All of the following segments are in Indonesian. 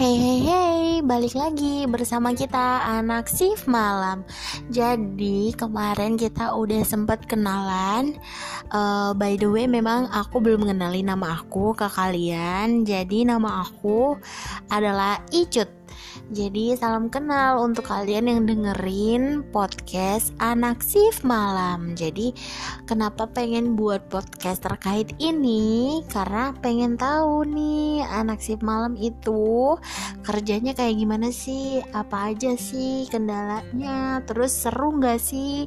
Hey hey hey, balik lagi bersama kita anak shift malam. Jadi kemarin kita udah sempet kenalan. Uh, by the way, memang aku belum mengenali nama aku ke kalian. Jadi nama aku adalah Icut. Jadi salam kenal untuk kalian yang dengerin podcast Anak Sif Malam. Jadi kenapa pengen buat podcast terkait ini? Karena pengen tahu nih Anak Sif Malam itu kerjanya kayak gimana sih? Apa aja sih kendalanya? Terus seru nggak sih?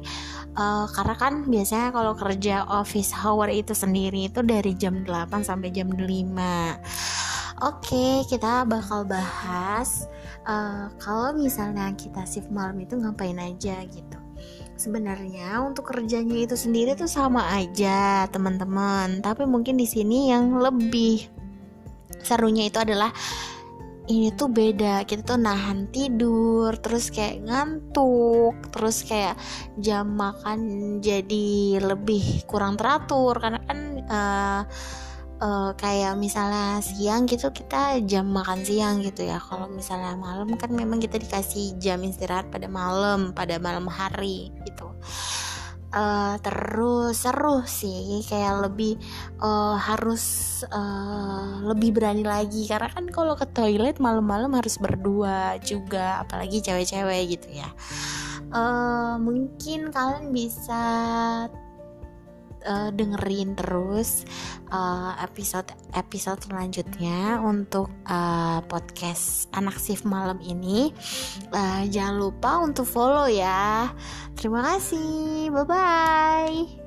Uh, karena kan biasanya kalau kerja office hour itu sendiri itu dari jam 8 sampai jam 5 Oke, kita bakal bahas uh, kalau misalnya kita shift malam itu ngapain aja gitu. Sebenarnya untuk kerjanya itu sendiri tuh sama aja, teman-teman. Tapi mungkin di sini yang lebih serunya itu adalah ini tuh beda kita tuh nahan tidur terus kayak ngantuk terus kayak jam makan jadi lebih kurang teratur karena kan uh, uh, kayak misalnya siang gitu kita jam makan siang gitu ya. Kalau misalnya malam kan memang kita dikasih jam istirahat pada malam pada malam hari gitu. Uh, terus seru sih kayak lebih uh, harus uh, lebih berani lagi. Karena kan kalau ke toilet malam-malam harus berdua juga apalagi cewek-cewek gitu ya. Uh, mungkin kalian bisa uh, dengerin terus uh, episode episode selanjutnya untuk uh, podcast anak shift malam ini. Uh, jangan lupa untuk follow ya. Terima kasih. Bye bye